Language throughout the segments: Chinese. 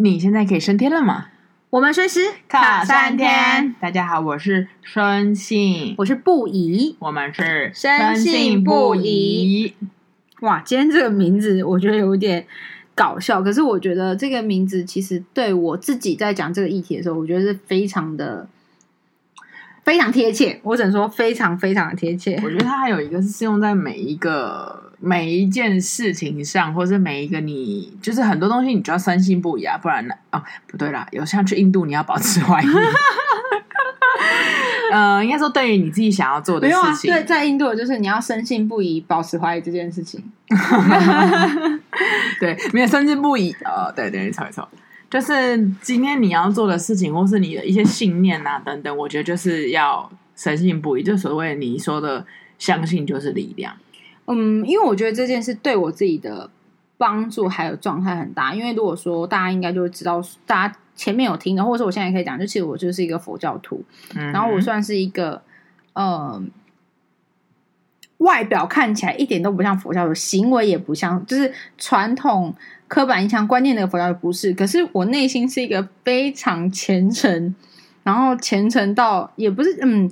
你现在可以升天了吗？我们随时卡三天。大家好，我是深信，我是不疑，我们是 深信不疑。哇，今天这个名字我觉得有点搞笑，可是我觉得这个名字其实对我自己在讲这个议题的时候，我觉得是非常的。非常贴切，我只能说非常非常的贴切。我觉得它还有一个是适用在每一个每一件事情上，或是每一个你就是很多东西，你就要深信不疑啊，不然呢？哦，不对啦，有像去印度，你要保持怀疑。嗯、呃，应该说对于你自己想要做的事情，啊、对，在印度就是你要深信不疑，保持怀疑这件事情。对，没有深信不疑。哦，对对，错错。就是今天你要做的事情，或是你的一些信念啊等等，我觉得就是要深信不疑。就所谓你说的相信就是力量。嗯，因为我觉得这件事对我自己的帮助还有状态很大。因为如果说大家应该就会知道，大家前面有听的，或者说我现在可以讲，就其实我就是一个佛教徒，嗯、然后我算是一个呃。外表看起来一点都不像佛教徒，行为也不像，就是传统刻板印象观念的佛教徒不是。可是我内心是一个非常虔诚，然后虔诚到也不是嗯。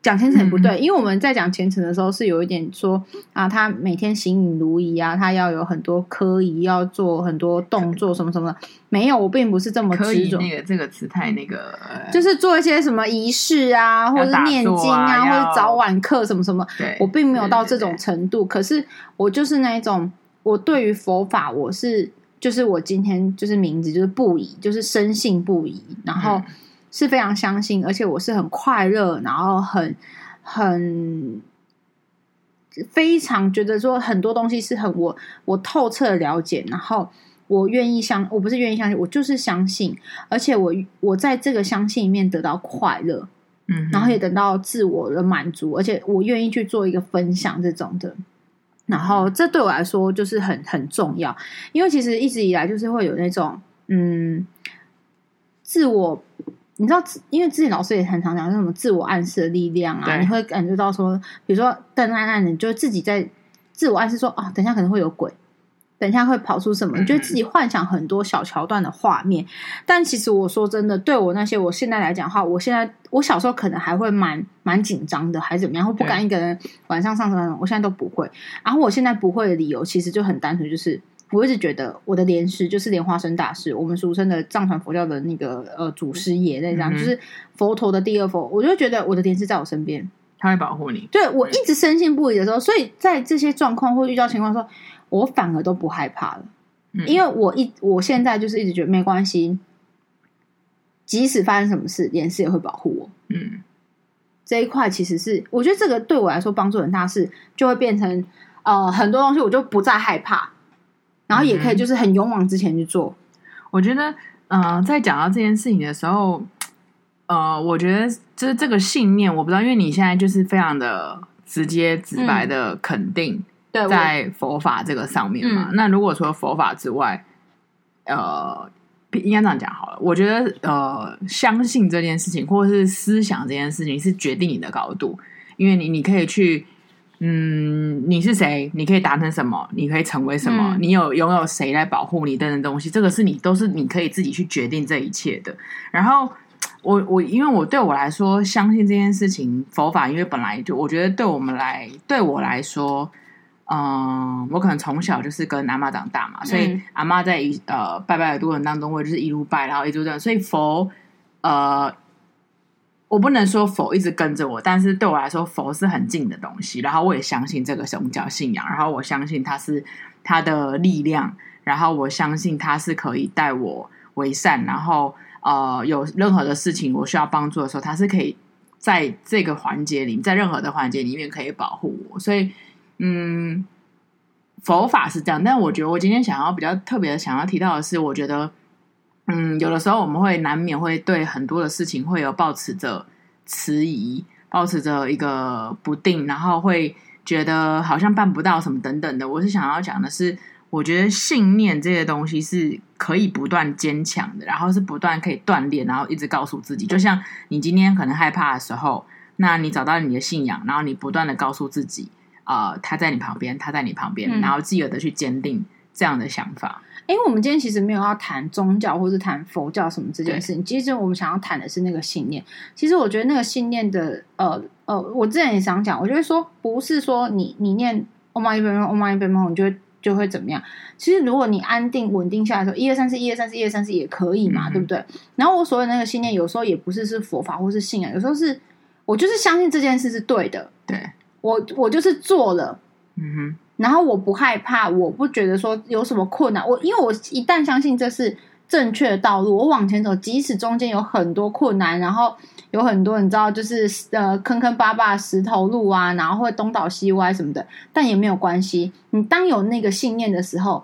讲虔诚不对，嗯、因为我们在讲虔诚的时候是有一点说啊，他每天行影如仪啊，他要有很多科仪，要做很多动作什么什么的。没有，我并不是这么执着。那个这个词太那个，就是做一些什么仪式啊，或者是念经啊，啊或者早晚课什么什么。对我并没有到这种程度，可是我就是那一种，我对于佛法，我是就是我今天就是名字就是不疑，就是深信不疑，然后。嗯是非常相信，而且我是很快乐，然后很很非常觉得说很多东西是很我我透彻的了解，然后我愿意相，我不是愿意相信，我就是相信，而且我我在这个相信里面得到快乐，嗯，然后也得到自我的满足，而且我愿意去做一个分享这种的，然后这对我来说就是很很重要，因为其实一直以来就是会有那种嗯自我。你知道，因为之前老师也很常讲，是什么自我暗示的力量啊？你会感觉到说，比如说灯暗暗的，你就自己在自我暗示说，哦，等一下可能会有鬼，等一下会跑出什么，你就自己幻想很多小桥段的画面。嗯、但其实我说真的，对我那些我现在来讲的话，我现在我小时候可能还会蛮蛮紧张的，还是怎么样，会不敢一个人晚上上床，我现在都不会。然后我现在不会的理由，其实就很单纯，就是。我一直觉得我的莲师就是莲花生大师，我们俗称的藏传佛教的那个呃祖师爷那样，嗯、就是佛陀的第二佛。我就觉得我的莲师在我身边，他会保护你。对，我一直深信不疑的时候，所以在这些状况或遇到情况的时候，我反而都不害怕了，嗯、因为我一我现在就是一直觉得没关系，即使发生什么事，莲师也会保护我。嗯，这一块其实是我觉得这个对我来说帮助很大，是就会变成呃很多东西我就不再害怕。然后也可以，就是很勇往直前去做。我觉得，呃，在讲到这件事情的时候，呃，我觉得就是这个信念，我不知道，因为你现在就是非常的直接、直白的肯定，在佛法这个上面嘛。嗯、那如果除了佛法之外，呃，应该这样讲好了。我觉得，呃，相信这件事情，或者是思想这件事情，是决定你的高度，因为你你可以去。嗯，你是谁？你可以达成什么？你可以成为什么？嗯、你有拥有谁来保护你等等东西？这个是你都是你可以自己去决定这一切的。然后我我因为我对我来说，相信这件事情，佛法因为本来就我觉得对我们来对我来说，嗯，我可能从小就是跟阿妈长大嘛，所以阿妈在一呃拜拜的过程当中，我就是一路拜，然后一路这样，所以佛呃。我不能说佛一直跟着我，但是对我来说，佛是很近的东西。然后我也相信这个宗教信仰，然后我相信它是它的力量，然后我相信它是可以带我为善。然后呃，有任何的事情我需要帮助的时候，它是可以在这个环节里，在任何的环节里面可以保护我。所以，嗯，佛法是这样。但我觉得我今天想要比较特别想要提到的是，我觉得。嗯，有的时候我们会难免会对很多的事情会有抱持着迟疑，抱持着一个不定，然后会觉得好像办不到什么等等的。我是想要讲的是，我觉得信念这些东西是可以不断坚强的，然后是不断可以锻炼，然后一直告诉自己。就像你今天可能害怕的时候，那你找到你的信仰，然后你不断的告诉自己，啊、呃，他在你旁边，他在你旁边，然后继而的去坚定这样的想法。因为我们今天其实没有要谈宗教或是谈佛教什么这件事情，其实我们想要谈的是那个信念。其实我觉得那个信念的，呃呃，我之前也想讲，我觉得说不是说你你念 Om Mani Padme Hum Om Mani Padme Hum 你就会就会怎么样。其实如果你安定稳定下来的时候，一二三四，一二三四，一二三四也可以嘛，嗯、对不对？然后我所谓那个信念，有时候也不是是佛法或是信仰，有时候是我就是相信这件事是对的，对我我就是做了，嗯哼。然后我不害怕，我不觉得说有什么困难。我因为我一旦相信这是正确的道路，我往前走，即使中间有很多困难，然后有很多你知道，就是呃坑坑巴巴石头路啊，然后会东倒西歪什么的，但也没有关系。你当有那个信念的时候，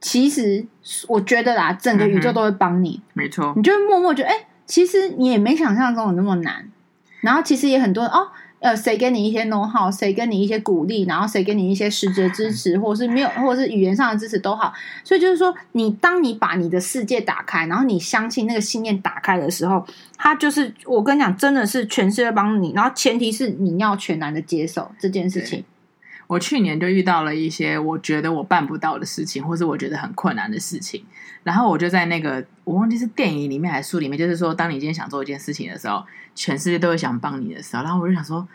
其实我觉得啦，整个宇宙都会帮你。嗯、没错，你就会默默觉得，哎，其实你也没想象中有那么难。然后其实也很多人哦。呃，谁给你一些 know how，谁给你一些鼓励，然后谁给你一些实质的支持，或者是没有，或者是语言上的支持都好。所以就是说，你当你把你的世界打开，然后你相信那个信念打开的时候，它就是我跟你讲，真的是全世界帮你。然后前提是你要全然的接受这件事情。我去年就遇到了一些我觉得我办不到的事情，或是我觉得很困难的事情。然后我就在那个我忘记是电影里面还是书里面，就是说，当你今天想做一件事情的时候，全世界都会想帮你的时候，然后我就想说，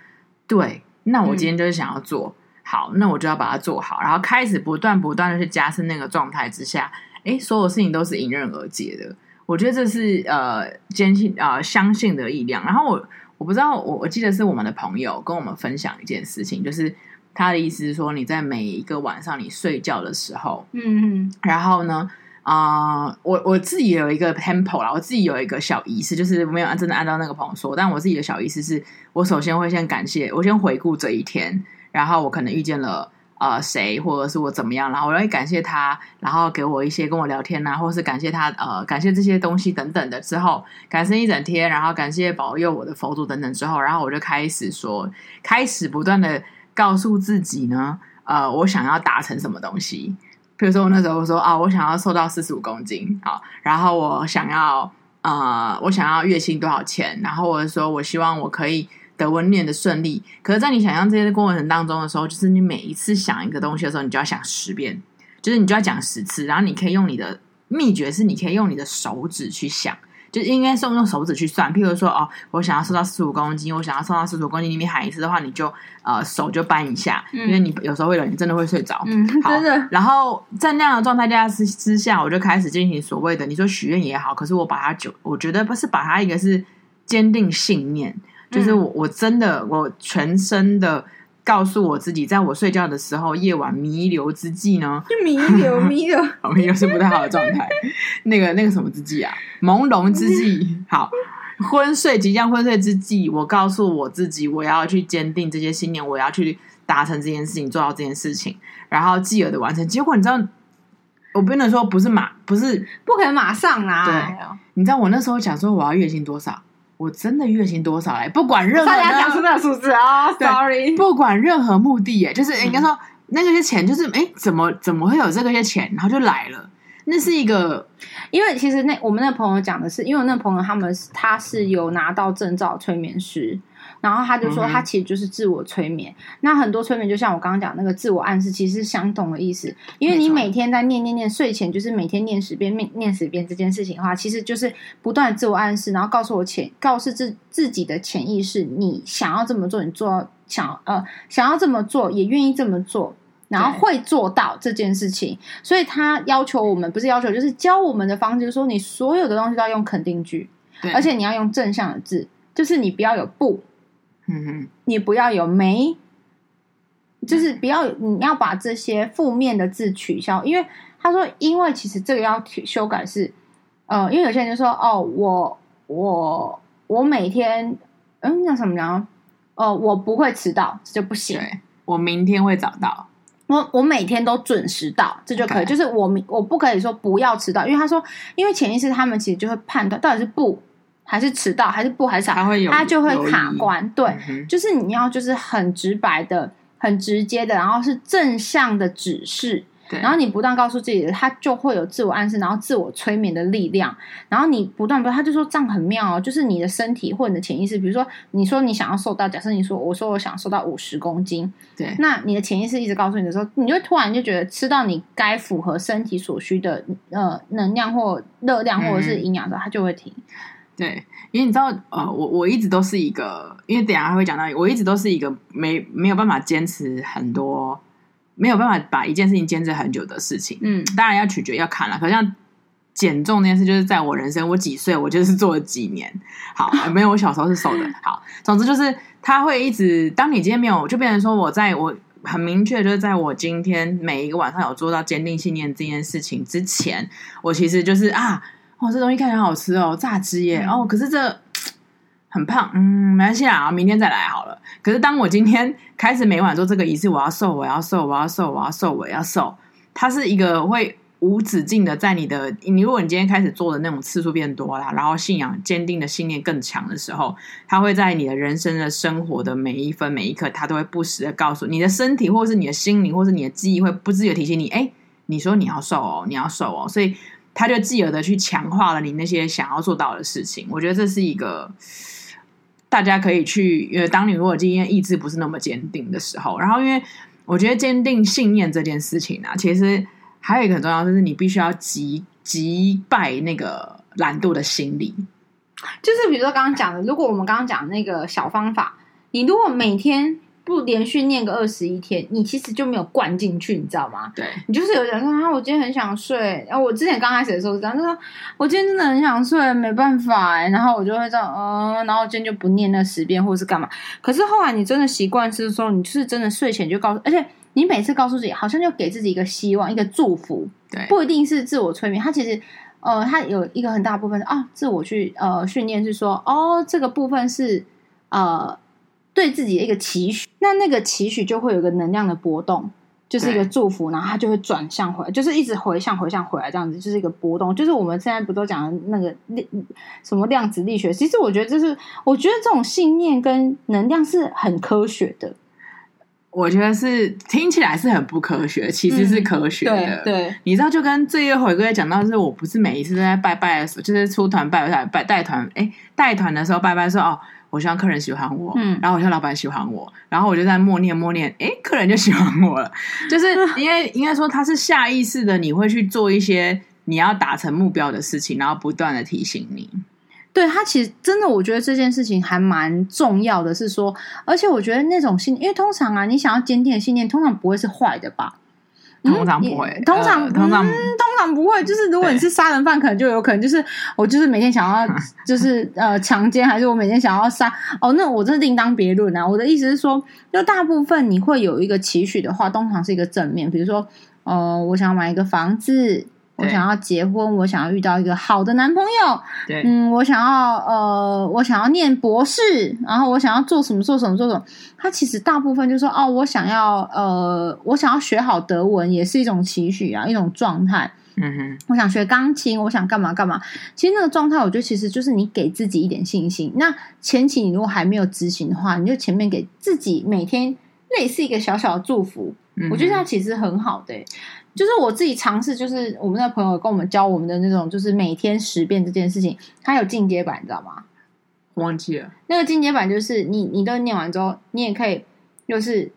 对，那我今天就是想要做、嗯、好，那我就要把它做好，然后开始不断不断的去加深那个状态之下，哎，所有事情都是迎刃而解的。我觉得这是呃坚信呃相信的力量。然后我我不知道，我我记得是我们的朋友跟我们分享一件事情，就是。他的意思是说，你在每一个晚上你睡觉的时候，嗯嗯，然后呢，啊、呃，我我自己有一个 temple 啦，我自己有一个小仪式，就是没有真的按照那个朋友说，但我自己的小仪式是，我首先会先感谢，我先回顾这一天，然后我可能遇见了呃谁，或者是我怎么样，然后我会感谢他，然后给我一些跟我聊天呐、啊，或者是感谢他呃感谢这些东西等等的之后，感谢一整天，然后感谢保佑我的佛祖等等之后，然后我就开始说，开始不断的。告诉自己呢，呃，我想要达成什么东西？比如说，我那时候说啊，我想要瘦到四十五公斤，好，然后我想要，呃，我想要月薪多少钱？然后我说，我希望我可以得文念的顺利。可是，在你想象这些过程当中的时候，就是你每一次想一个东西的时候，你就要想十遍，就是你就要讲十次，然后你可以用你的秘诀是，你可以用你的手指去想。就应该是用手指去算，譬如说哦，我想要瘦到四十五公斤，我想要瘦到四十五公斤，你每喊一次的话，你就呃手就扳一下，嗯、因为你有时候会有你真的会睡着，嗯，好真的。然后在那样的状态下之之下，我就开始进行所谓的你说许愿也好，可是我把它就我觉得不是把它一个是坚定信念，就是我我真的我全身的。告诉我自己，在我睡觉的时候，夜晚弥留之际呢？弥留，弥留，弥留是不太好的状态。那个，那个什么之际啊？朦胧之际，好，昏睡即将昏睡之际，我告诉我自己，我要去坚定这些信念，我要去达成这件事情，做到这件事情，然后继而的完成。结果你知道，我不能说不是马，不是不可能马上啊。对，你知道我那时候想说，我要月薪多少？我真的月薪多少哎？不管任何，大家讲出那个数字啊、oh,，sorry，不管任何目的哎，就是应该说、嗯、那个些钱就是哎，怎么怎么会有这个些钱，然后就来了。那是一个，因为其实那我们那朋友讲的是，因为我那朋友他们他是有拿到证照催眠师。然后他就说，他其实就是自我催眠。嗯、那很多催眠，就像我刚刚讲那个自我暗示，其实是相同的意思。因为你每天在念念念，睡前就是每天念十遍，念念十遍这件事情的话，其实就是不断的自我暗示，然后告诉我潜，告诉自自己的潜意识，你想要这么做，你做想呃想要这么做，也愿意这么做，然后会做到这件事情。所以他要求我们，不是要求，就是教我们的方式，就是说你所有的东西都要用肯定句，而且你要用正向的字，就是你不要有不。嗯哼，你不要有没，就是不要你要把这些负面的字取消，因为他说，因为其实这个要修改是，呃，因为有些人就说，哦，我我我每天，嗯，那什么呢？哦，我不会迟到，这就不行。我明天会早到，我我每天都准时到，这就可以。就是我我不可以说不要迟到，因为他说，因为潜意识他们其实就会判断到底是不。还是迟到，还是不，还是啥，他会有，他就会卡关。对、嗯，就是你要就是很直白的、很直接的，然后是正向的指示。对，然后你不断告诉自己，他就会有自我暗示，然后自我催眠的力量。然后你不断不，他就说这样很妙哦，就是你的身体或你的潜意识，比如说你说你想要瘦到，假设你说我说我想瘦到五十公斤，对，那你的潜意识一直告诉你的时候，你就突然就觉得吃到你该符合身体所需的呃能量或热量或者是营养的，它就会停。对，因为你知道，呃，我我一直都是一个，因为等下还会讲到，我一直都是一个没没有办法坚持很多，没有办法把一件事情坚持很久的事情。嗯，当然要取决要看了，可像减重那件事，就是在我人生我几岁，我就是做了几年。好，没有，我小时候是瘦的。好，总之就是他会一直，当你今天没有，就变成说我在我很明确，就是在我今天每一个晚上有做到坚定信念这件事情之前，我其实就是啊。哦，这东西看起来很好吃哦，炸鸡耶！嗯、哦，可是这很胖，嗯，没关系啦，明天再来好了。可是当我今天开始每晚做这个仪式，我要瘦，我要瘦，我要瘦，我要瘦，我要瘦，它是一个会无止境的在你的你，如果你今天开始做的那种次数变多啦，然后信仰坚定的信念更强的时候，它会在你的人生的生活的每一分每一刻，它都会不时的告诉你的身体，或是你的心灵，或是你的记忆，会不自觉提醒你，哎，你说你要瘦哦，你要瘦哦，所以。他就继而的去强化了你那些想要做到的事情，我觉得这是一个大家可以去，因为当你如果今天意志不是那么坚定的时候，然后因为我觉得坚定信念这件事情啊，其实还有一个很重要，就是你必须要击击败那个懒惰的心理。就是比如说刚刚讲的，如果我们刚刚讲那个小方法，你如果每天。不连续念个二十一天，你其实就没有灌进去，你知道吗？对，你就是有人说啊，我今天很想睡。然后我之前刚开始的时候是这样，就说我今天真的很想睡，没办法哎。然后我就会这样，嗯，然后今天就不念那十遍或是干嘛。可是后来你真的习惯是说，你就是真的睡前就告诉，而且你每次告诉自己，好像就给自己一个希望，一个祝福。对，不一定是自我催眠，它其实呃，它有一个很大部分是啊，自我去呃训练是说，哦，这个部分是呃。对自己的一个期许，那那个期许就会有一个能量的波动，就是一个祝福，然后它就会转向回来，就是一直回向、回向回来这样子，就是一个波动。就是我们现在不都讲的那个力什么量子力学？其实我觉得，就是我觉得这种信念跟能量是很科学的。我觉得是听起来是很不科学，其实是科学的。嗯、对，对你知道，就跟这一回归讲到，就是我不是每一次都在拜拜的时候，就是出团拜拜拜带团，哎，带团的时候拜拜说哦。我希望客人喜欢我，嗯，然后我希望老板喜欢我，然后我就在默念默念，哎，客人就喜欢我了。就是因为应该说他是下意识的，你会去做一些你要达成目标的事情，然后不断的提醒你。对，他其实真的，我觉得这件事情还蛮重要的，是说，而且我觉得那种信，因为通常啊，你想要坚定的信念，通常不会是坏的吧？通常不会，嗯、通常、呃、通常、嗯、通常不会。就是如果你是杀人犯，可能就有可能就是 我就是每天想要就是呃强奸，还是我每天想要杀哦，那我这另当别论啊。我的意思是说，就大部分你会有一个期许的话，通常是一个正面，比如说呃，我想买一个房子。我想要结婚，我想要遇到一个好的男朋友。对，嗯，我想要呃，我想要念博士，然后我想要做什么做什么做什么。他其实大部分就说，哦，我想要呃，我想要学好德文，也是一种期许啊，一种状态。嗯哼，我想学钢琴，我想干嘛干嘛。其实那个状态，我觉得其实就是你给自己一点信心。那前期你如果还没有执行的话，你就前面给自己每天类似一个小小的祝福。嗯、我觉得它其实很好的、欸。就是我自己尝试，就是我们的朋友跟我们教我们的那种，就是每天十遍这件事情，它有进阶版，你知道吗？忘记了。那个进阶版就是你，你都念完之后，你也可以就是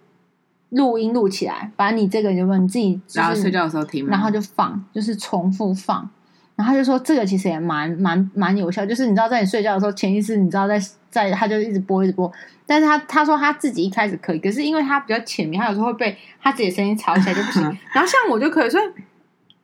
录音录起来，把你这个有没有你自己、就是，然后睡觉的时候听，然后就放，就是重复放。然后他就说这个其实也蛮蛮蛮有效，就是你知道在你睡觉的时候，潜意识你知道在在他就一直播一直播。但是他他说他自己一开始可以，可是因为他比较浅眠，他有时候会被他自己的声音吵起来就不行。然后像我就可以，所以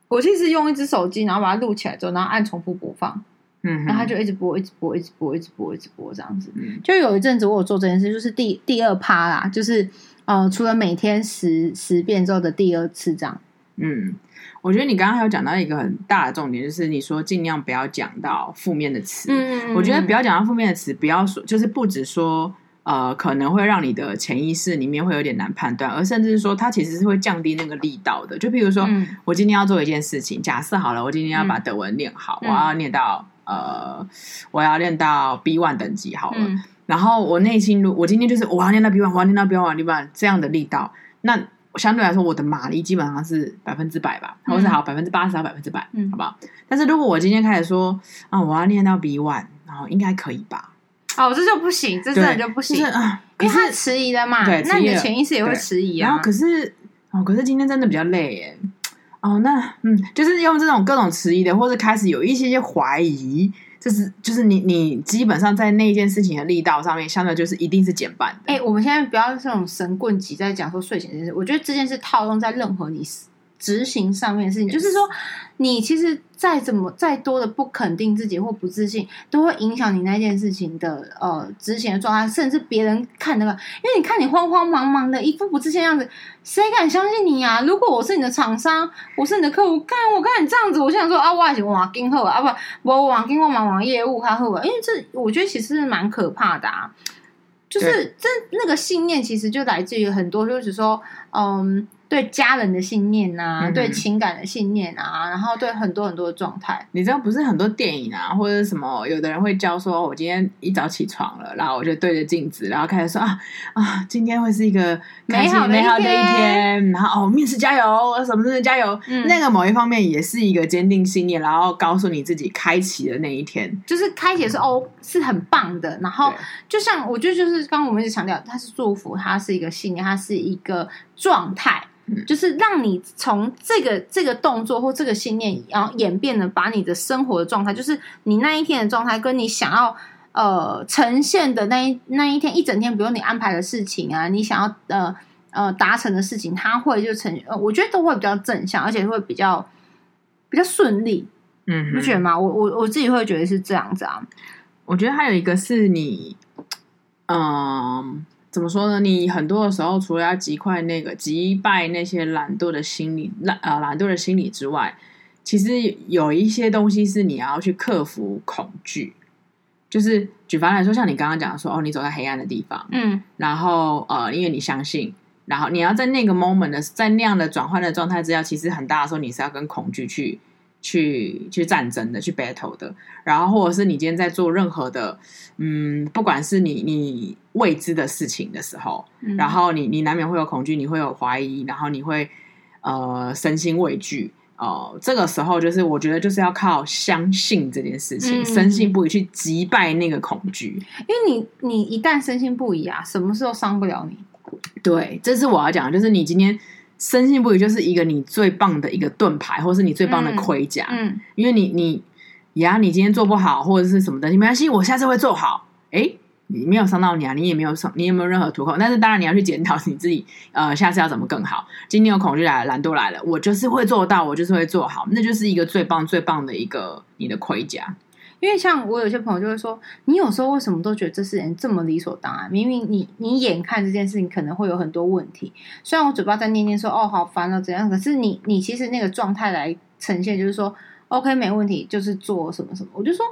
我其实用一只手机，然后把它录起来之后，然后按重复播放，嗯，然后他就一直播，一直播，一直播，一直播，一直播这样子。就有一阵子我有做这件事，就是第第二趴啦，就是呃，除了每天十十遍之后的第二次这样，嗯。我觉得你刚刚还有讲到一个很大的重点，就是你说尽量不要讲到负面的词。嗯，我觉得不要讲到负面的词，不要说，就是不止说呃可能会让你的潜意识里面会有点难判断，而甚至是说它其实是会降低那个力道的。就譬如说，嗯、我今天要做一件事情，假设好了，我今天要把德文念好，嗯、我要念到呃，我要练到 B one 等级好了。嗯、然后我内心如我今天就是我要念到 B one，我要念到 B one，B one 这样的力道，那。相对来说，我的马力基本上是百分之百吧，或是好百分之八十到百分之百，嗯，好不好？但是如果我今天开始说啊，我要练到 B one，然后应该可以吧？哦，这就不行，这真的就不行是啊！可是迟疑的嘛，对，那你的潜意识也会迟疑啊。然后可是哦，可是今天真的比较累耶。哦，那嗯，就是用这种各种迟疑的，或是开始有一些些怀疑。就是就是你你基本上在那件事情的力道上面，相对就是一定是减半的。哎、我们现在不要这种神棍级在讲说睡前这件事，我觉得这件事套用在任何你执行上面的事情就是说，你其实再怎么再多的不肯定自己或不自信，都会影响你那件事情的呃执行的状态，甚至别人看那个，因为你看你慌慌忙忙的一副不自信的样子，谁敢相信你啊？如果我是你的厂商，我是你的客户，看我看你这样子，我想说啊，我还是往今后啊，不，我往今我忙忙业务他后，因为这我觉得其实是蛮可怕的啊，就是对这那个信念其实就来自于很多，就是说嗯。对家人的信念啊，嗯、对情感的信念啊，然后对很多很多的状态，你知道不是很多电影啊，或者什么，有的人会教说，我今天一早起床了，然后我就对着镜子，然后开始说啊啊，今天会是一个美好美好的一天，然后哦，面试加油，什么什么加油，嗯、那个某一方面也是一个坚定信念，然后告诉你自己开启的那一天，就是开启是哦，是很棒的，然后就像我觉得就是刚刚我们一直强调，它是祝福，它是一个信念，它是一个状态。就是让你从这个这个动作或这个信念，然后演变的，把你的生活的状态，就是你那一天的状态，跟你想要呃呈现的那一那一天一整天，比如你安排的事情啊，你想要呃呃达成的事情，它会就呈，呃，我觉得都会比较正向，而且会比较比较顺利。嗯哼，不觉得吗？我我我自己会觉得是这样子啊。我觉得还有一个是你，嗯。怎么说呢？你很多的时候，除了要击溃那个击败那些懒惰的心理、懒呃懒惰的心理之外，其实有一些东西是你要去克服恐惧。就是举凡来说，像你刚刚讲说，哦，你走在黑暗的地方，嗯，然后呃，因为你相信，然后你要在那个 moment 的，在那样的转换的状态之下，其实很大的时候，你是要跟恐惧去。去去战争的，去 battle 的，然后或者是你今天在做任何的，嗯，不管是你你未知的事情的时候，嗯、然后你你难免会有恐惧，你会有怀疑，然后你会呃身心畏惧哦、呃。这个时候就是我觉得就是要靠相信这件事情，嗯、深信不疑去击败那个恐惧，因为你你一旦深信不疑啊，什么事都伤不了你。对，这是我要讲的，就是你今天。深信不疑就是一个你最棒的一个盾牌，或是你最棒的盔甲。嗯，嗯，因为你你呀，你今天做不好或者是什么的，你没关系，我下次会做好。诶，你没有伤到你啊，你也没有伤，你也没有任何突破？但是当然你要去检讨你自己，呃，下次要怎么更好。今天有恐惧来了，懒惰来了，我就是会做到，我就是会做好，那就是一个最棒最棒的一个你的盔甲。因为像我有些朋友就会说，你有时候为什么都觉得这事情这么理所当然？明明你你眼看这件事情可能会有很多问题，虽然我嘴巴在念念说哦好烦了怎样，可是你你其实那个状态来呈现就是说 OK 没问题，就是做什么什么。我就说，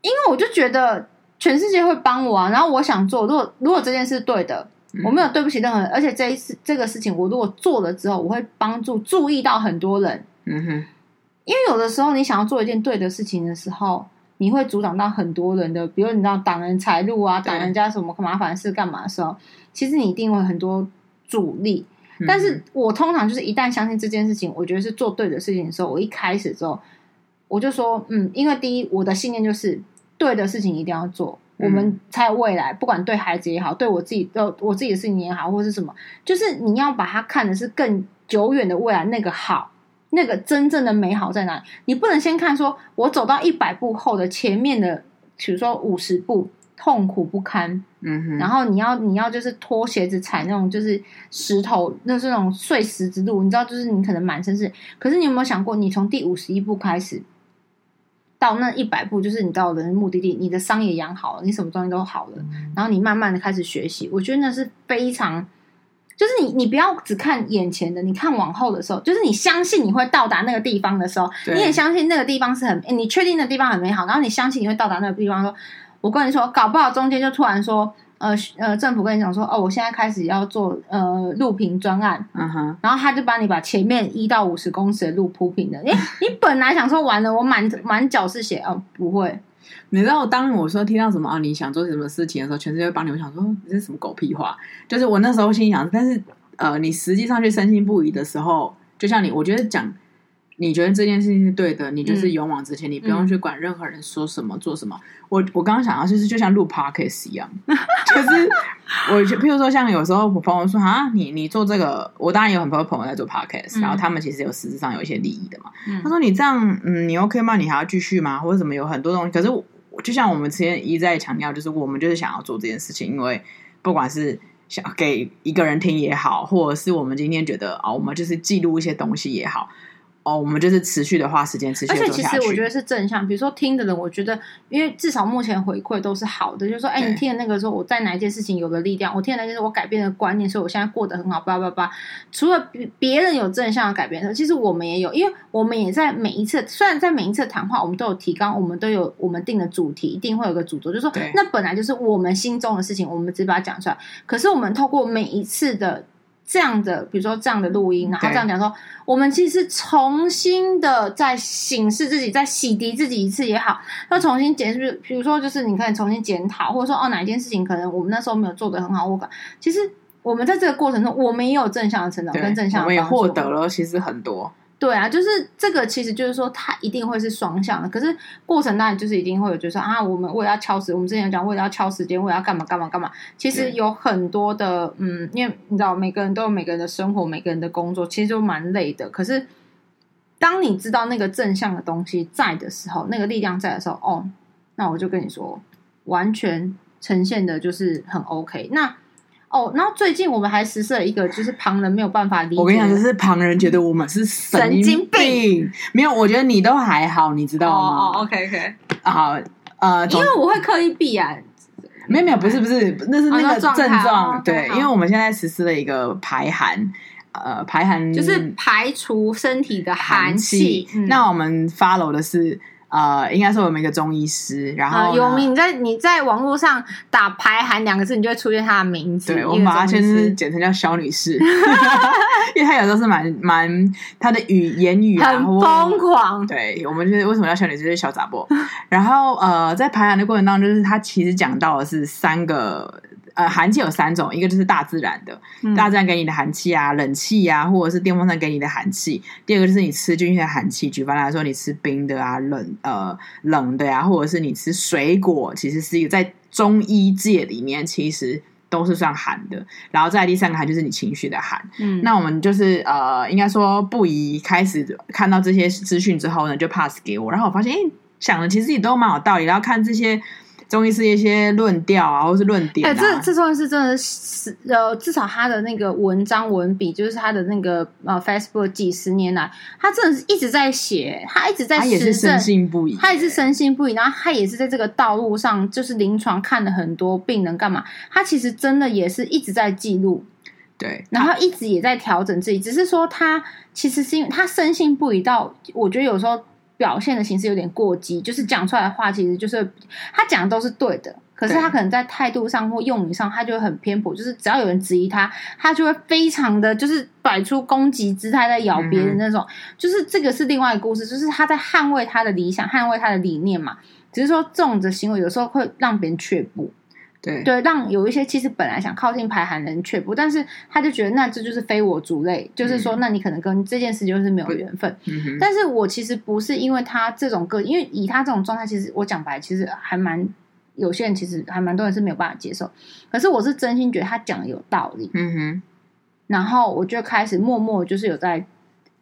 因为我就觉得全世界会帮我啊，然后我想做，如果如果这件事对的，我没有对不起任何人，而且这一次这个事情我如果做了之后，我会帮助注意到很多人。嗯哼。因为有的时候，你想要做一件对的事情的时候，你会阻挡到很多人的，比如你知道挡人财路啊，挡人家什么麻烦事干嘛的时候，其实你一定会很多阻力。嗯、但是我通常就是一旦相信这件事情，我觉得是做对的事情的时候，我一开始之后，我就说，嗯，因为第一，我的信念就是对的事情一定要做，嗯、我们才有未来。不管对孩子也好，对我自己，呃，我自己的事情也好，或是什么，就是你要把它看的是更久远的未来那个好。那个真正的美好在哪里？你不能先看说，我走到一百步后的前面的，比如说五十步痛苦不堪，嗯哼，然后你要你要就是脱鞋子踩那种就是石头，那是那种碎石之路，你知道，就是你可能满身是。可是你有没有想过，你从第五十一步开始到那一百步，就是你到的目的地，你的伤也养好了，你什么东西都好了，嗯、然后你慢慢的开始学习，我觉得那是非常。就是你，你不要只看眼前的，你看往后的时候，就是你相信你会到达那个地方的时候，你也相信那个地方是很，你确定的地方很美好，然后你相信你会到达那个地方。说，我跟你说，搞不好中间就突然说，呃呃，政府跟你讲说，哦，我现在开始要做呃路平专案，嗯哼，然后他就帮你把前面一到五十公尺的路铺平了。诶，你本来想说完了，我满满脚是血，哦，不会。你知道，当我说听到什么啊，你想做什么事情的时候，全世界会帮你。我想说，这是什么狗屁话？就是我那时候心想，但是呃，你实际上去深信不疑的时候，就像你，我觉得讲。你觉得这件事情是对的，你就是勇往直前，嗯、你不用去管任何人说什么、嗯、做什么。我我刚刚想到就是，就像录 podcast 一样，就是我就譬如说，像有时候我朋友说啊，你你做这个，我当然有很多朋友在做 podcast，、嗯、然后他们其实有实质上有一些利益的嘛。嗯、他说你这样，嗯，你 OK 吗？你还要继续吗？或者什么？有很多东西。可是我就像我们之前一再强调，就是我们就是想要做这件事情，因为不管是想给一个人听也好，或者是我们今天觉得啊、哦，我们就是记录一些东西也好。哦，我们就是持续的花时间，持续的做下去。而且其实我觉得是正向，比如说听的人，我觉得，因为至少目前回馈都是好的，就是说，哎，你听的那个时候，我在哪一件事情有了力量，我听的那件事，我改变了观念，所以我现在过得很好，叭叭叭。除了别人有正向的改变的时候，其实我们也有，因为我们也在每一次，虽然在每一次谈话，我们都有提纲，我们都有我们定的主题，一定会有个主轴，就是说，那本来就是我们心中的事情，我们只把它讲出来。可是我们透过每一次的。这样的，比如说这样的录音，然后这样讲说，我们其实重新的在审视自己，在洗涤自己一次也好，要重新检视，比如说就是你可以重新检讨，或者说哦哪一件事情可能我们那时候没有做的很好，我感其实我们在这个过程中，我们也有正向的成长跟正向的，我们也获得了其实很多。对啊，就是这个，其实就是说，它一定会是双向的。可是过程当然就是一定会有，就是啊，我们为了要敲时，我们之前讲为了要敲时间，为了要干嘛干嘛干嘛。其实有很多的，嗯，因为你知道，每个人都有每个人的生活，每个人的工作，其实就蛮累的。可是当你知道那个正向的东西在的时候，那个力量在的时候，哦，那我就跟你说，完全呈现的就是很 OK。那。哦，然后最近我们还实施了一个，就是旁人没有办法理解。我跟你讲，就是旁人觉得我们是神经病。经病没有，我觉得你都还好，你知道吗？哦，OK OK。好，呃，因为我会刻意避啊。没有没有，不是不是，那是那个症状。对，因为我们现在实施了一个排寒，呃，排寒就是排除身体的寒气。那我们 follow 的是。呃，应该是我们一个中医师，然后、呃、有名。你在你在网络上打“排寒”两个字，你就会出现他的名字。对，我们把他先是简称叫肖女士，因为她有时候是蛮蛮她的语言语啊很疯狂。对，我们就是为什么叫肖女士？就是小杂波。然后呃，在排寒的过程当中，就是她其实讲到的是三个。呃，寒气有三种，一个就是大自然的，嗯、大自然给你的寒气啊，冷气啊，或者是电风扇给你的寒气。第二个就是你吃进去的寒气，举凡来说，你吃冰的啊，冷呃冷的呀、啊，或者是你吃水果，其实是一个在中医界里面其实都是算寒的。然后再第三个寒就是你情绪的寒。嗯，那我们就是呃，应该说不宜开始看到这些资讯之后呢，就 pass 给我，然后我发现，哎，想的其实也都蛮有道理，然后看这些。中医是一些论调啊，或是论点啊。哎、欸，这这中医是真的是呃，至少他的那个文章文笔，就是他的那个呃，Facebook 几十年来，他真的是一直在写，他一直在实证，他也是深信不疑，他也是深信不疑。然后他也是在这个道路上，就是临床看了很多病人干嘛？他其实真的也是一直在记录，对，然后一直也在调整自己。只是说他其实是因为他深信不疑到，我觉得有时候。表现的形式有点过激，就是讲出来的话，其实就是他讲的都是对的，可是他可能在态度上或用语上，他就会很偏颇，就是只要有人质疑他，他就会非常的就是摆出攻击姿态，在咬别人那种。嗯、就是这个是另外一个故事，就是他在捍卫他的理想，捍卫他的理念嘛。只是说这种的行为有时候会让别人却步。对对，让有一些其实本来想靠近排寒人却不，但是他就觉得那这就是非我族类，嗯、就是说，那你可能跟这件事就是没有缘分。嗯、但是我其实不是因为他这种个，因为以他这种状态，其实我讲白，其实还蛮有些人其实还蛮多人是没有办法接受。可是我是真心觉得他讲的有道理。嗯哼。然后我就开始默默就是有在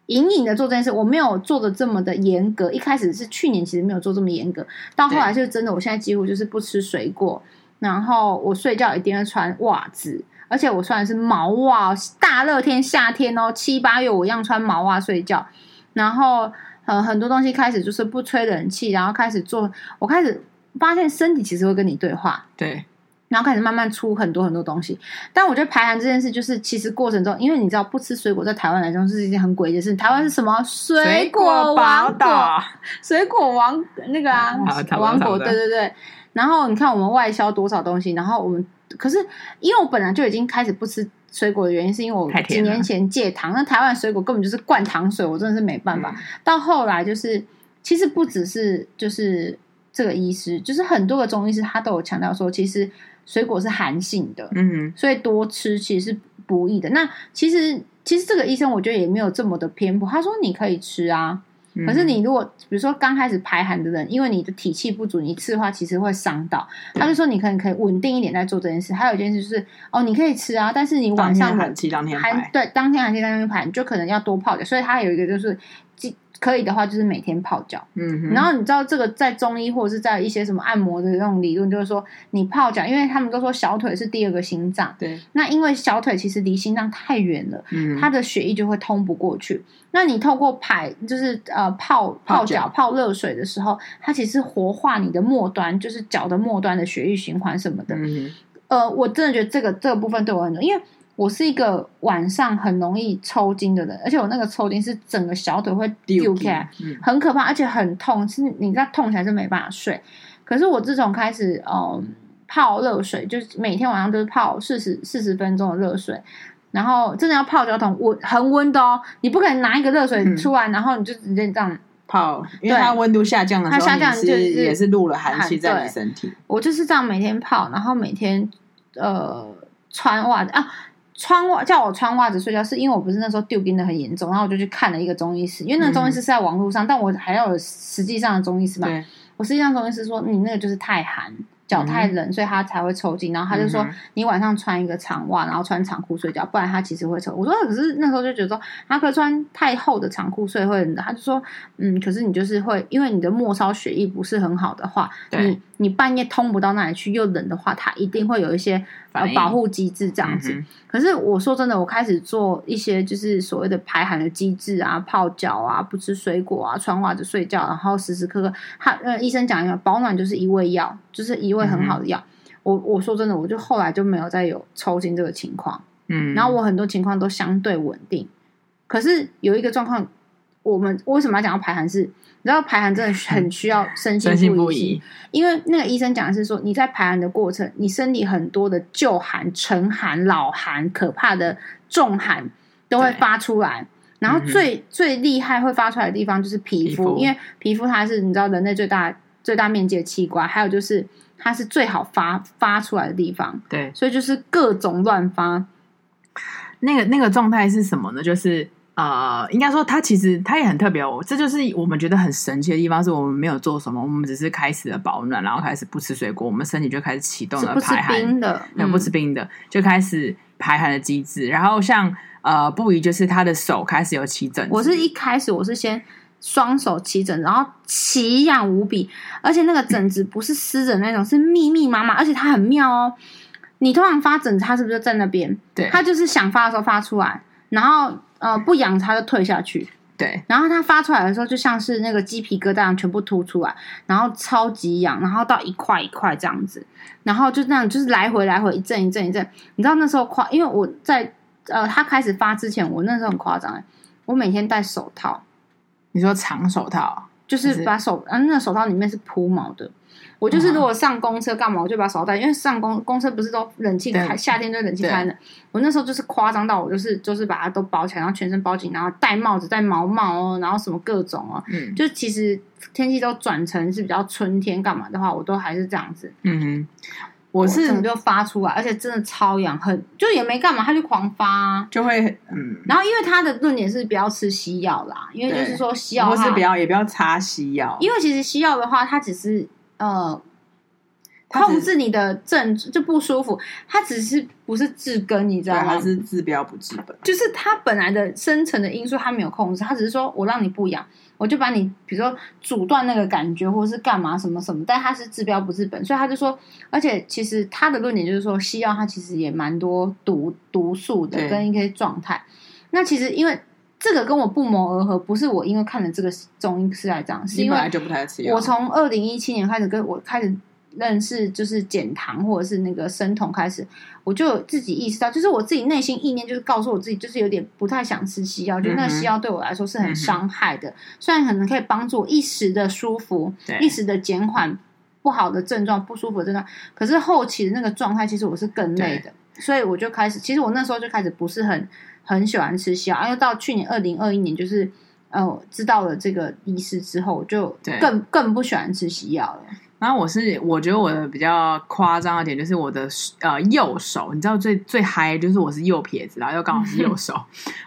隐隐的做这件事，我没有做的这么的严格。一开始是去年其实没有做这么严格，到后来就真的，我现在几乎就是不吃水果。然后我睡觉一定要穿袜子，而且我穿的是毛袜。大热天夏天哦，七八月我一样穿毛袜睡觉。然后呃，很多东西开始就是不吹冷气，然后开始做。我开始发现身体其实会跟你对话，对。然后开始慢慢出很多很多东西。但我觉得排寒这件事，就是其实过程中，因为你知道不吃水果在台湾来说是一件很诡异的事。台湾是什么？水果王国，水果王那个啊，王国，对对对。然后你看我们外销多少东西，然后我们可是因为我本来就已经开始不吃水果的原因，是因为我几年前戒糖，那台湾水果根本就是灌糖水，我真的是没办法。嗯、到后来就是，其实不只是就是这个医师，就是很多个中医师他都有强调说，其实水果是寒性的，嗯，所以多吃其实是不易的。那其实其实这个医生我觉得也没有这么的偏颇，他说你可以吃啊。可是你如果比如说刚开始排寒的人，因为你的体气不足，你吃的话其实会伤到。他就说你可能可以稳定一点在做这件事。还有一件事就是哦，你可以吃啊，但是你晚上寒气当天寒对当天寒气当天排，你就可能要多泡点。所以他有一个就是。可以的话，就是每天泡脚。嗯哼，然后你知道这个在中医或者是在一些什么按摩的那种理论，就是说你泡脚，因为他们都说小腿是第二个心脏。对。那因为小腿其实离心脏太远了，嗯，它的血液就会通不过去。那你透过排，就是呃泡泡脚泡热水的时候，它其实活化你的末端，就是脚的末端的血液循环什么的。嗯哼。呃，我真的觉得这个这个部分对我很重要，因为。我是一个晚上很容易抽筋的人，而且我那个抽筋是整个小腿会丢开，很可怕，而且很痛，是你在痛起来是没办法睡。可是我自从开始嗯泡热水，就是每天晚上都是泡四十四十分钟的热水，然后真的要泡脚桶，我恒温的哦，你不可能拿一个热水出来，嗯、然后你就直接这样泡，因为它温度下降的时候，它下降就是也是入了寒气在你身体。我就是这样每天泡，然后每天呃穿袜子啊。穿袜叫我穿袜子睡觉，是因为我不是那时候丢冰的很严重，然后我就去看了一个中医师，因为那个中医师是在网络上，嗯、但我还要有实际上的中医师嘛。我实际上中医师说，你那个就是太寒。脚太冷，所以他才会抽筋。然后他就说：“你晚上穿一个长袜，然后穿长裤睡觉，不然他其实会抽。”我说：“可是那时候就觉得说，他可以穿太厚的长裤睡会冷的。”他就说：“嗯，可是你就是会，因为你的末梢血液不是很好的话，你你半夜通不到那里去，又冷的话，他一定会有一些呃保护机制这样子。嗯、可是我说真的，我开始做一些就是所谓的排寒的机制啊，泡脚啊，不吃水果啊，穿袜子睡觉，然后时时刻刻，他呃医生讲一个保暖就是一味药。”就是一味很好的药，嗯、我我说真的，我就后来就没有再有抽筋这个情况，嗯，然后我很多情况都相对稳定。可是有一个状况，我们为什么要讲到排寒是？你知道排寒真的很需要 身心不疑，因为那个医生讲的是说，你在排寒的过程，你身体很多的旧寒、沉寒、老寒、可怕的重寒都会发出来，然后最、嗯、最厉害会发出来的地方就是皮肤，皮肤因为皮肤它是你知道人类最大。最大面积的器官，还有就是它是最好发发出来的地方，对，所以就是各种乱发。那个那个状态是什么呢？就是呃，应该说它其实它也很特别哦。这就是我们觉得很神奇的地方，是我们没有做什么，我们只是开始了保暖，然后开始不吃水果，我们身体就开始启动了排寒，不吃冰的，嗯、不吃冰的，就开始排寒的机制。然后像呃，不宜就是他的手开始有起疹，我是一开始我是先。双手起疹，然后奇痒无比，而且那个疹子不是湿疹那种，是密密麻麻，而且它很妙哦。你通常发疹子，它是不是就在那边？对，它就是想发的时候发出来，然后呃不痒它就退下去。对，然后它发出来的时候，就像是那个鸡皮疙瘩全部凸出来，然后超级痒，然后到一块一块这样子，然后就那样就是来回来回一阵一阵一阵。你知道那时候夸，因为我在呃它开始发之前，我那时候很夸张，我每天戴手套。你说长手套，就是把手啊，那个手套里面是铺毛的。我就是如果上公车干嘛，我就把手套戴，因为上公公车不是都冷气开，夏天就冷气开的。我那时候就是夸张到我就是就是把它都包起来，然后全身包紧，然后戴帽子戴毛帽哦，然后什么各种哦，嗯，就其实天气都转成是比较春天干嘛的话，我都还是这样子，嗯哼。我是怎么就发出来，而且真的超痒，很就也没干嘛，他就狂发，啊，就会嗯。然后因为他的论点是不要吃西药啦，因为就是说西药或是不要也不要擦西药，因为其实西药的话，它只是呃控制你的症就不舒服，它只是不是治根，你知道吗？它是治标不治本，就是它本来的深层的因素它没有控制，它只是说我让你不痒。我就把你，比如说阻断那个感觉，或者是干嘛什么什么，但它是治标不治本，所以他就说，而且其实他的论点就是说，西药它其实也蛮多毒毒素的，跟一些状态。那其实因为这个跟我不谋而合，不是我因为看了这个中医师来讲，是因为我从二零一七年开始跟我开始。认识就是减糖或者是那个生酮开始，我就自己意识到，就是我自己内心意念就是告诉我自己，就是有点不太想吃西药，就那西药对我来说是很伤害的。嗯、虽然可能可以帮助我一时的舒服，对一时的减缓不好的症状、不舒服的症状，可是后期的那个状态，其实我是更累的。对所以我就开始，其实我那时候就开始不是很很喜欢吃西药，然后到去年二零二一年就是。呃知道了这个意思之后，就更更不喜欢吃西药了。然后我是我觉得我的比较夸张的点就是我的呃右手，你知道最最嗨就是我是右撇子，然后又刚好是右 手，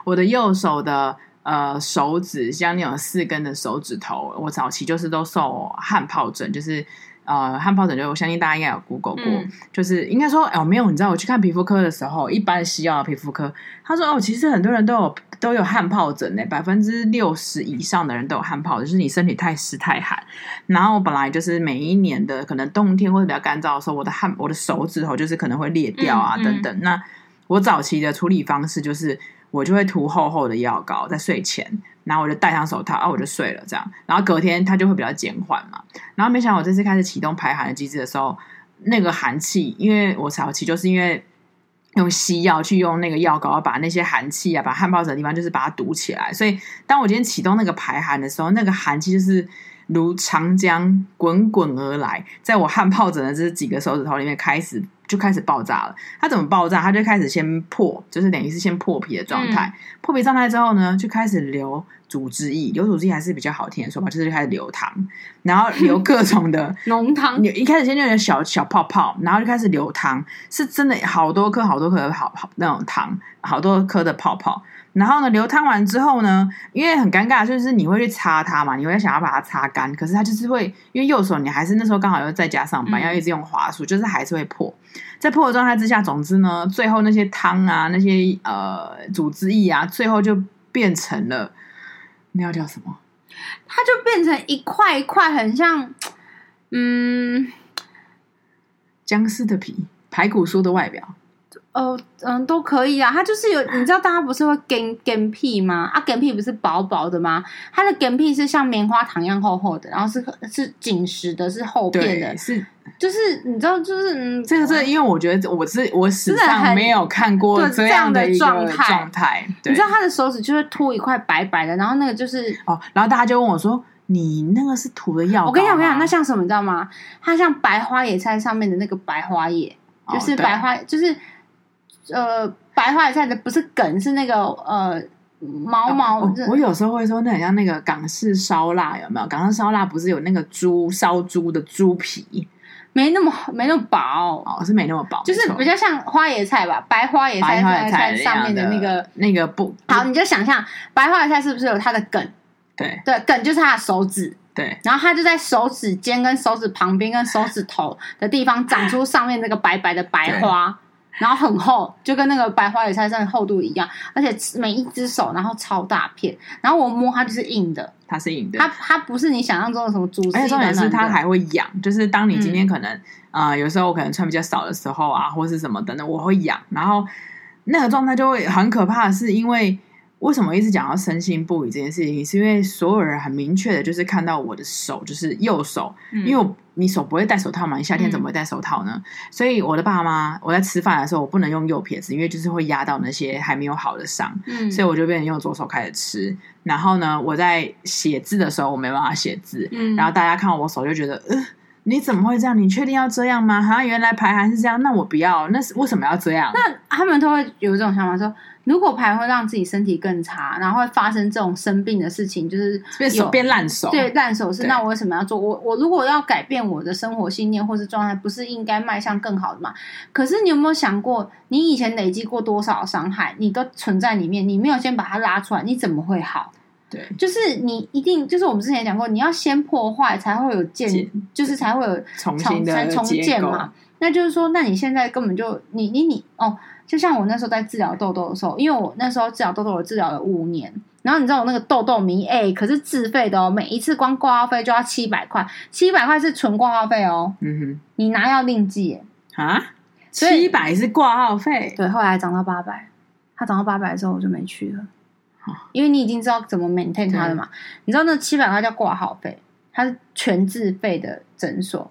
我的右手的。呃，手指像那种四根的手指头，我早期就是都受汗疱疹，就是呃汗疱疹，就我相信大家应该有 Google 过，嗯、就是应该说哦没有，你知道我去看皮肤科的时候，一般西药的皮肤科，他说哦其实很多人都有都有汗疱疹呢，百分之六十以上的人都有汗疱疹，就是你身体太湿太寒，然后本来就是每一年的可能冬天或者比较干燥的时候，我的汗我的手指头就是可能会裂掉啊、嗯、等等，那我早期的处理方式就是。我就会涂厚厚的药膏在睡前，然后我就戴上手套，啊，我就睡了这样，然后隔天它就会比较减缓嘛。然后没想到我这次开始启动排寒的机制的时候，那个寒气，因为我早期就是因为用西药去用那个药膏把那些寒气啊，把汗疱疹的地方就是把它堵起来，所以当我今天启动那个排寒的时候，那个寒气就是。如长江滚滚而来，在我汗疱疹的这几个手指头里面开始就开始爆炸了。它怎么爆炸？它就开始先破，就是等于是先破皮的状态。嗯、破皮状态之后呢，就开始流组织液。流组织液还是比较好听的说法，就是就开始流糖，然后流 各种的浓汤。一开始先就有点小小泡泡，然后就开始流糖，是真的好多颗好多颗的好好那种糖，好多颗的泡泡。然后呢，流汤完之后呢，因为很尴尬，就是你会去擦它嘛，你会想要把它擦干，可是它就是会，因为右手你还是那时候刚好又在家上班，嗯、要一直用滑鼠，就是还是会破。在破的状态之下，总之呢，最后那些汤啊，那些呃组织液啊，最后就变成了那要叫什么？它就变成一块一块，很像嗯僵尸的皮，排骨酥的外表。哦，嗯，都可以啊。它就是有，你知道大家不是会 跟跟屁吗？啊，跟屁不是薄薄的吗？它的跟屁是像棉花糖一样厚厚的，然后是是紧实的，是厚片的，是就是你知道，就是嗯，这个是，因为我觉得我是我史上没有看过这样的状态状态。你知道他的手指就会凸一块白白的，然后那个就是哦，然后大家就问我说：“你那个是涂的药？”我跟你讲，我跟你讲，那像什么你知道吗？它像白花野菜上面的那个白花叶，就是白花，就是。呃，白花野菜的不是梗，是那个呃毛毛。哦、我有时候会说，那很像那个港式烧腊，有没有？港式烧腊不是有那个猪烧猪的猪皮？没那么没那么薄哦，是没那么薄，就是比较像花椰菜吧，白花椰菜，菜，菜上面的那个那个布好，你就想象白花椰菜是不是有它的梗？对对，梗就是它的手指，对，然后它就在手指尖跟手指旁边跟手指头的地方长出上面那个白白的白花。然后很厚，就跟那个白花野菜上的厚度一样，而且每一只手，然后超大片，然后我摸它就是硬的，它是硬的，它它不是你想象中的什么而且重点是它还会痒，就是当你今天可能啊、嗯呃，有时候我可能穿比较少的时候啊，或是什么等等，我会痒，然后那个状态就会很可怕，是因为。为什么一直讲到深信不疑这件事情？是因为所有人很明确的，就是看到我的手，就是右手，嗯、因为你手不会戴手套嘛，你夏天怎么会戴手套呢？嗯、所以我的爸妈，我在吃饭的时候，我不能用右撇子，因为就是会压到那些还没有好的伤，嗯、所以我就变成用左手开始吃。然后呢，我在写字的时候，我没办法写字，嗯、然后大家看我手就觉得，呃，你怎么会这样？你确定要这样吗？好像原来排还是这样，那我不要，那是为什么要这样？那他们都会有这种想法说。如果排会让自己身体更差，然后会发生这种生病的事情，就是变手变烂手。对，烂手是。那我为什么要做？我我如果要改变我的生活信念或是状态，不是应该迈向更好的吗？可是你有没有想过，你以前累积过多少伤害，你都存在里面，你没有先把它拉出来，你怎么会好？对，就是你一定就是我们之前讲过，你要先破坏，才会有建，就是才会有重新的重建嘛。那就是说，那你现在根本就你你你哦。就像我那时候在治疗痘痘的时候，因为我那时候治疗痘痘，我治疗了五年。然后你知道我那个痘痘迷，哎，可是自费的哦，每一次光挂号费就要七百块，七百块是纯挂号费哦。嗯哼，你拿药另计啊？七百是挂号费？对，后来涨到八百，它涨到八百的时候我就没去了。因为你已经知道怎么 maintain 它了嘛。你知道那七百块叫挂号费，它是全自费的诊所，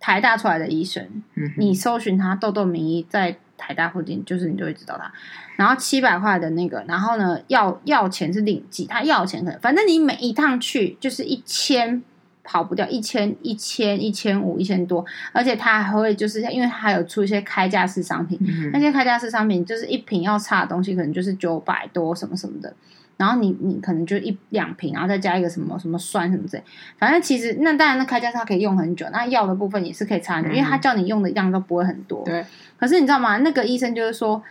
台大出来的医生，嗯、你搜寻他痘痘名医在。台大附近，就是你就会知道他，然后七百块的那个，然后呢，要要钱是另计，他要钱可能反正你每一趟去就是一千，跑不掉一千一千一千五一千多，而且他还会就是因为他还有出一些开价式商品，嗯、那些开价式商品就是一瓶要差的东西可能就是九百多什么什么的。然后你你可能就一两瓶，然后再加一个什么什么酸什么之类，反正其实那当然那开价它可以用很久，那药的部分也是可以擦很久，嗯、因为他叫你用的量都不会很多。对。可是你知道吗？那个医生就是说，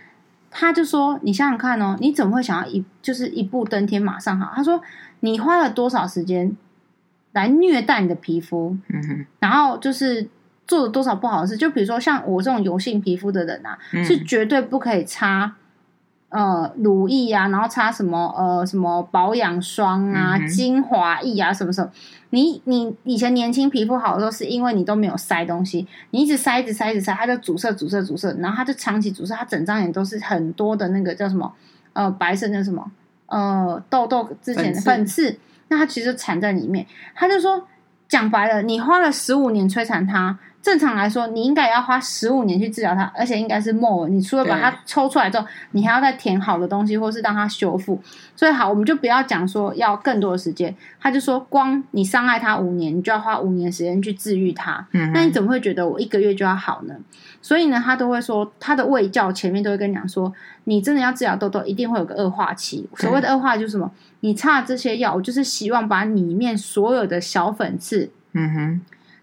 他就说你想想看哦，你怎么会想要一就是一步登天马上好？他说你花了多少时间来虐待你的皮肤？嗯哼。然后就是。做了多少不好的事？就比如说像我这种油性皮肤的人啊，嗯、是绝对不可以擦呃乳液啊，然后擦什么呃什么保养霜啊、嗯、精华液啊什么什么。你你以前年轻皮肤好的时候，是因为你都没有塞东西，你一直塞一直塞一直塞，它就阻塞阻塞阻塞，然后它就长期阻塞，它整张脸都是很多的那个叫什么呃白色那什么呃痘痘之前的粉刺，那它其实就缠在里面。他就说讲白了，你花了十五年摧残它。正常来说，你应该要花十五年去治疗它，而且应该是 more。你除了把它抽出来之后，你还要再填好的东西，或是让它修复。所以好，我们就不要讲说要更多的时间。他就说，光你伤害它五年，你就要花五年时间去治愈它。嗯，那你怎么会觉得我一个月就要好呢？所以呢，他都会说，他的卫教前面都会跟你讲说，你真的要治疗痘痘，一定会有个恶化期。所谓的恶化就是什么？你擦这些药，我就是希望把里面所有的小粉刺，嗯哼。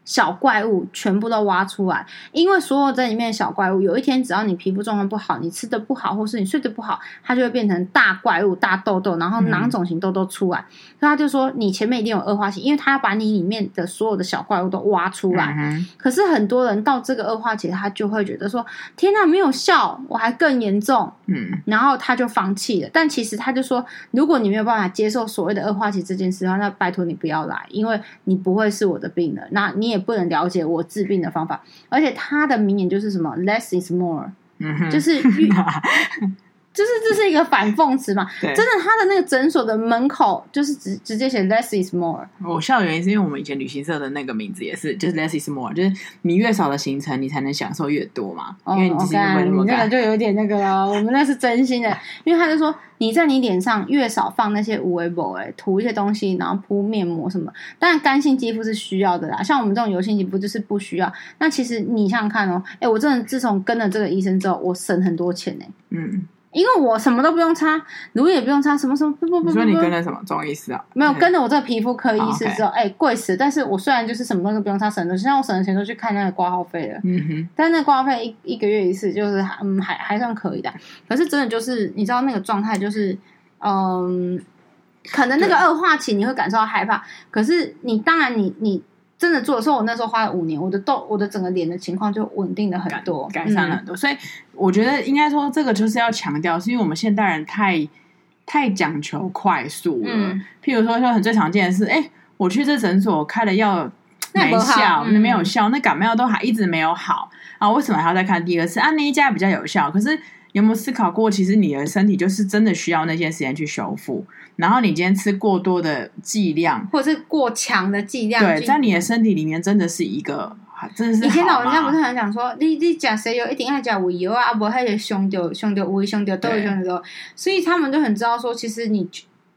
小怪物全部都挖出来，因为所有在里面的小怪物，有一天只要你皮肤状况不好，你吃的不好，或是你睡得不好，它就会变成大怪物、大痘痘，然后囊肿型痘痘出来。嗯、所以他就说，你前面一定有恶化期，因为他要把你里面的所有的小怪物都挖出来。嗯、可是很多人到这个恶化期，他就会觉得说：“天哪，没有效，我还更严重。”嗯，然后他就放弃了。但其实他就说，如果你没有办法接受所谓的恶化期这件事的话，那拜托你不要来，因为你不会是我的病人，那你也不能了解我治病的方法，而且他的名言就是什么 “less is more”，嗯，就是 就是这是一个反讽词嘛？对真的，他的那个诊所的门口就是直直接写 “less is more”。我笑的原因是因为我们以前旅行社的那个名字也是，就是 “less is more”，就是你越少的行程，你才能享受越多嘛。哦、因为你之前会那么干，你那个就有点那个了。我们那是真心的，因为他就说你在你脸上越少放那些有的没的，涂一些东西，然后敷面膜什么。当然，干性肌肤是需要的啦，像我们这种油性肌肤就是不需要。那其实你想想看哦，哎，我真的自从跟了这个医生之后，我省很多钱呢。嗯。因为我什么都不用擦，乳液也不用擦，什么什么不不不不。你说你跟了什么中医师啊？没有跟着我这个皮肤科医师之后，哎、oh, okay. 欸，贵死！但是我虽然就是什么东西都不用擦，省的，现在我省的钱都去看那个挂号费了。嗯哼。但那个挂号费一一个月一次，就是嗯还还算可以的。可是真的就是你知道那个状态就是嗯，可能那个恶化期你会感受到害怕，可是你当然你你。真的做的时候，我那时候花了五年，我的痘，我的整个脸的情况就稳定了很多，改善了很多。嗯、所以我觉得应该说，这个就是要强调，是因为我们现代人太太讲求快速了。嗯、譬如说，就很最常见的是，哎，我去这诊所开了药没效，那没有效，那感冒药都还一直没有好啊，为什么还要再看第二次？啊，那一家比较有效，可是。有没有思考过，其实你的身体就是真的需要那些时间去修复。然后你今天吃过多的剂量，或者是过强的剂量，对，在你的身体里面真的是一个，真的是。以前老人家不是很讲说，你你假谁有一定要加胃油啊，不还得胸掉胸掉胃胸掉都有胸掉，所以他们就很知道说，其实你。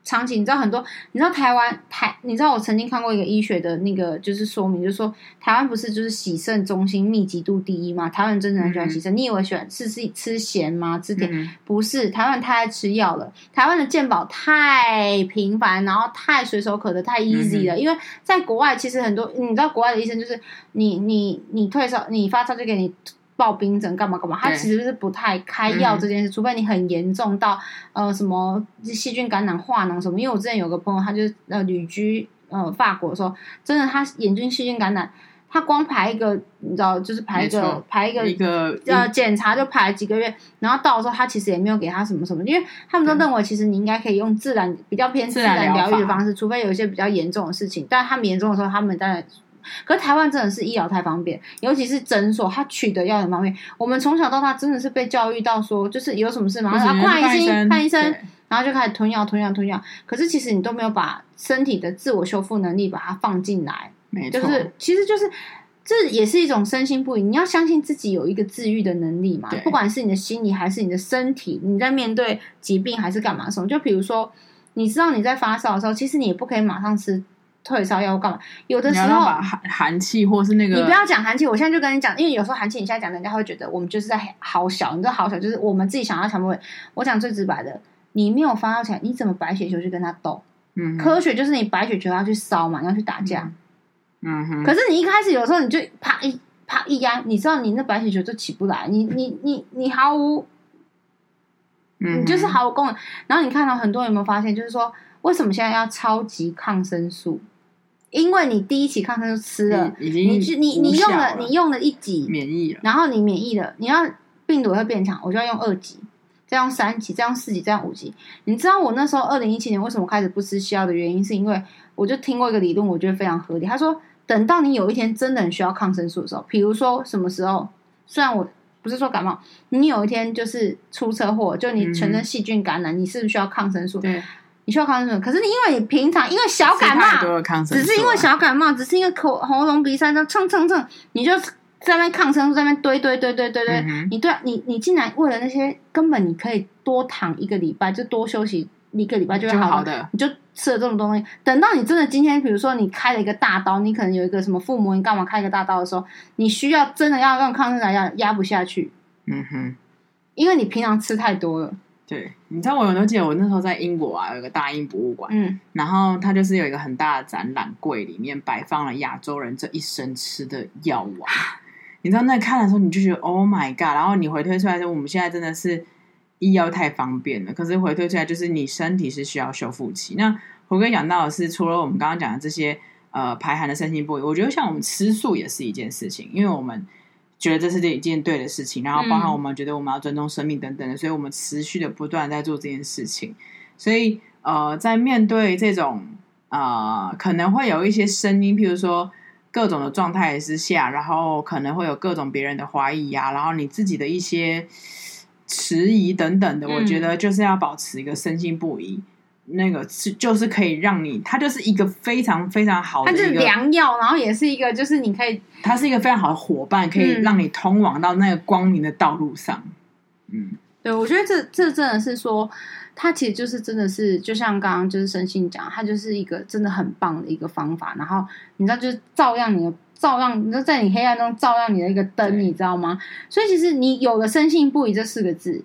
场景，你知道很多，你知道台湾台，你知道我曾经看过一个医学的那个就是说明，就是说台湾不是就是洗肾中心密集度第一吗？台湾人真的很喜欢洗肾，嗯、你以为喜欢吃吃吃咸吗？吃甜？嗯、不是，台湾太爱吃药了，台湾的健保太频繁，然后太随手可得，太 easy 了。嗯、因为在国外，其实很多你知道国外的医生就是你你你退烧，你发烧就给你。报冰疹干嘛干嘛？他其实是不太开药这件事，对除非你很严重到呃什么细菌感染、化脓什么。因为我之前有个朋友，他就呃旅居呃法国的时候，真的他眼睛细菌感染，他光排一个你知道，就是排一个排一个一个呃检查就排几个月，然后到的时候他其实也没有给他什么什么，因为他们都认为其实你应该可以用自然比较偏自然疗愈的方式，除非有一些比较严重的事情。但他们严重的时候，他们当然。可是台湾真的是医疗太方便，尤其是诊所，它取得药很方便。我们从小到大真的是被教育到说，就是有什么事嘛，然后看医生，看医生，然后就开始吞药、吞药、吞药。可是其实你都没有把身体的自我修复能力把它放进来，没错，就是其实就是这也是一种身心不一。你要相信自己有一个治愈的能力嘛，不管是你的心理还是你的身体，你在面对疾病还是干嘛什么？就比如说，你知道你在发烧的时候，其实你也不可以马上吃。退烧药干嘛？有的时候寒寒气或是那个，你不要讲寒气。我现在就跟你讲，因为有时候寒气，你现在讲，人家会觉得我们就是在好小。你知道好小就是我们自己想要强迫。我讲最直白的，你没有发烧起来，你怎么白血球去跟他斗？嗯，科学就是你白血球要去烧嘛，要去打架。嗯哼。可是你一开始有时候你就啪一啪一压，你知道你那白血球就起不来，你你你你毫无，你就是毫无功能。然后你看到很多人有没有发现，就是说为什么现在要超级抗生素？因为你第一期抗生素吃了，已经你你你用了你用了一级免疫了，然后你免疫了，你要病毒会变强，我就要用二级。再用三级，再用四级，再用五级。你知道我那时候二零一七年为什么开始不吃西药的原因，是因为我就听过一个理论，我觉得非常合理。他说，等到你有一天真的很需要抗生素的时候，比如说什么时候，虽然我不是说感冒，你有一天就是出车祸，就你全身细菌感染，嗯、你是不是需要抗生素？对，你需要抗生素。可是你因为你平常因为小感冒，啊、只是因为小感冒，只是因为口喉咙鼻塞，就蹭蹭蹭，你就。在那抗生素在那堆堆堆堆堆堆，嗯、你对你你竟然为了那些根本你可以多躺一个礼拜，就多休息一个礼拜就会好，的，你就吃了这种东西。等到你真的今天，比如说你开了一个大刀，你可能有一个什么腹膜，你干嘛开一个大刀的时候，你需要真的要用抗生素来压压不下去。嗯哼，因为你平常吃太多了。对，你知道我有没有记得我那时候在英国啊，有一个大英博物馆，嗯，然后它就是有一个很大的展览柜，里面摆放了亚洲人这一生吃的药丸。你知道那看的时候，你就觉得 Oh my God！然后你回推出来说，我们现在真的是医药太方便了。可是回推出来，就是你身体是需要修复期。那我跟你讲到的是，除了我们刚刚讲的这些呃排寒的身心部位，我觉得像我们吃素也是一件事情，因为我们觉得这是一件对的事情，然后包含我们觉得我们要尊重生命等等的，所以我们持续的不断在做这件事情。所以呃，在面对这种呃可能会有一些声音，譬如说。各种的状态之下，然后可能会有各种别人的怀疑啊，然后你自己的一些迟疑等等的，嗯、我觉得就是要保持一个深信不疑，那个是就是可以让你，它就是一个非常非常好的，它是良药，然后也是一个就是你可以，它是一个非常好的伙伴，可以让你通往到那个光明的道路上。嗯，对，我觉得这这真的是说。它其实就是真的是，就像刚刚就是生信讲，它就是一个真的很棒的一个方法。然后你知道，就是照亮你的，照亮你就在你黑暗中照亮你的一个灯，你知道吗？所以其实你有了“深信不疑”这四个字，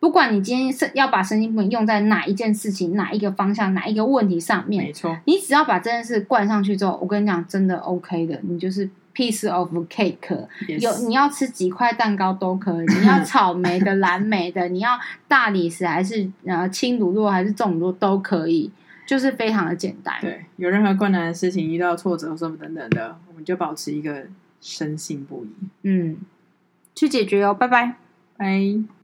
不管你今天是要把“深信不疑”用在哪一件事情、哪一个方向、哪一个问题上面，没错，你只要把这件事灌上去之后，我跟你讲，真的 OK 的，你就是。piece of cake，Yes. 有你要吃几块蛋糕都可以。你要 草莓的、蓝莓的，你要大理石还是呃轻乳酪还是重乳酪都可以，就是非常的简单。对，有任何困难的事情，遇到挫折什么等等的，我们就保持一个深信不疑，嗯，去解决哦。拜拜，拜。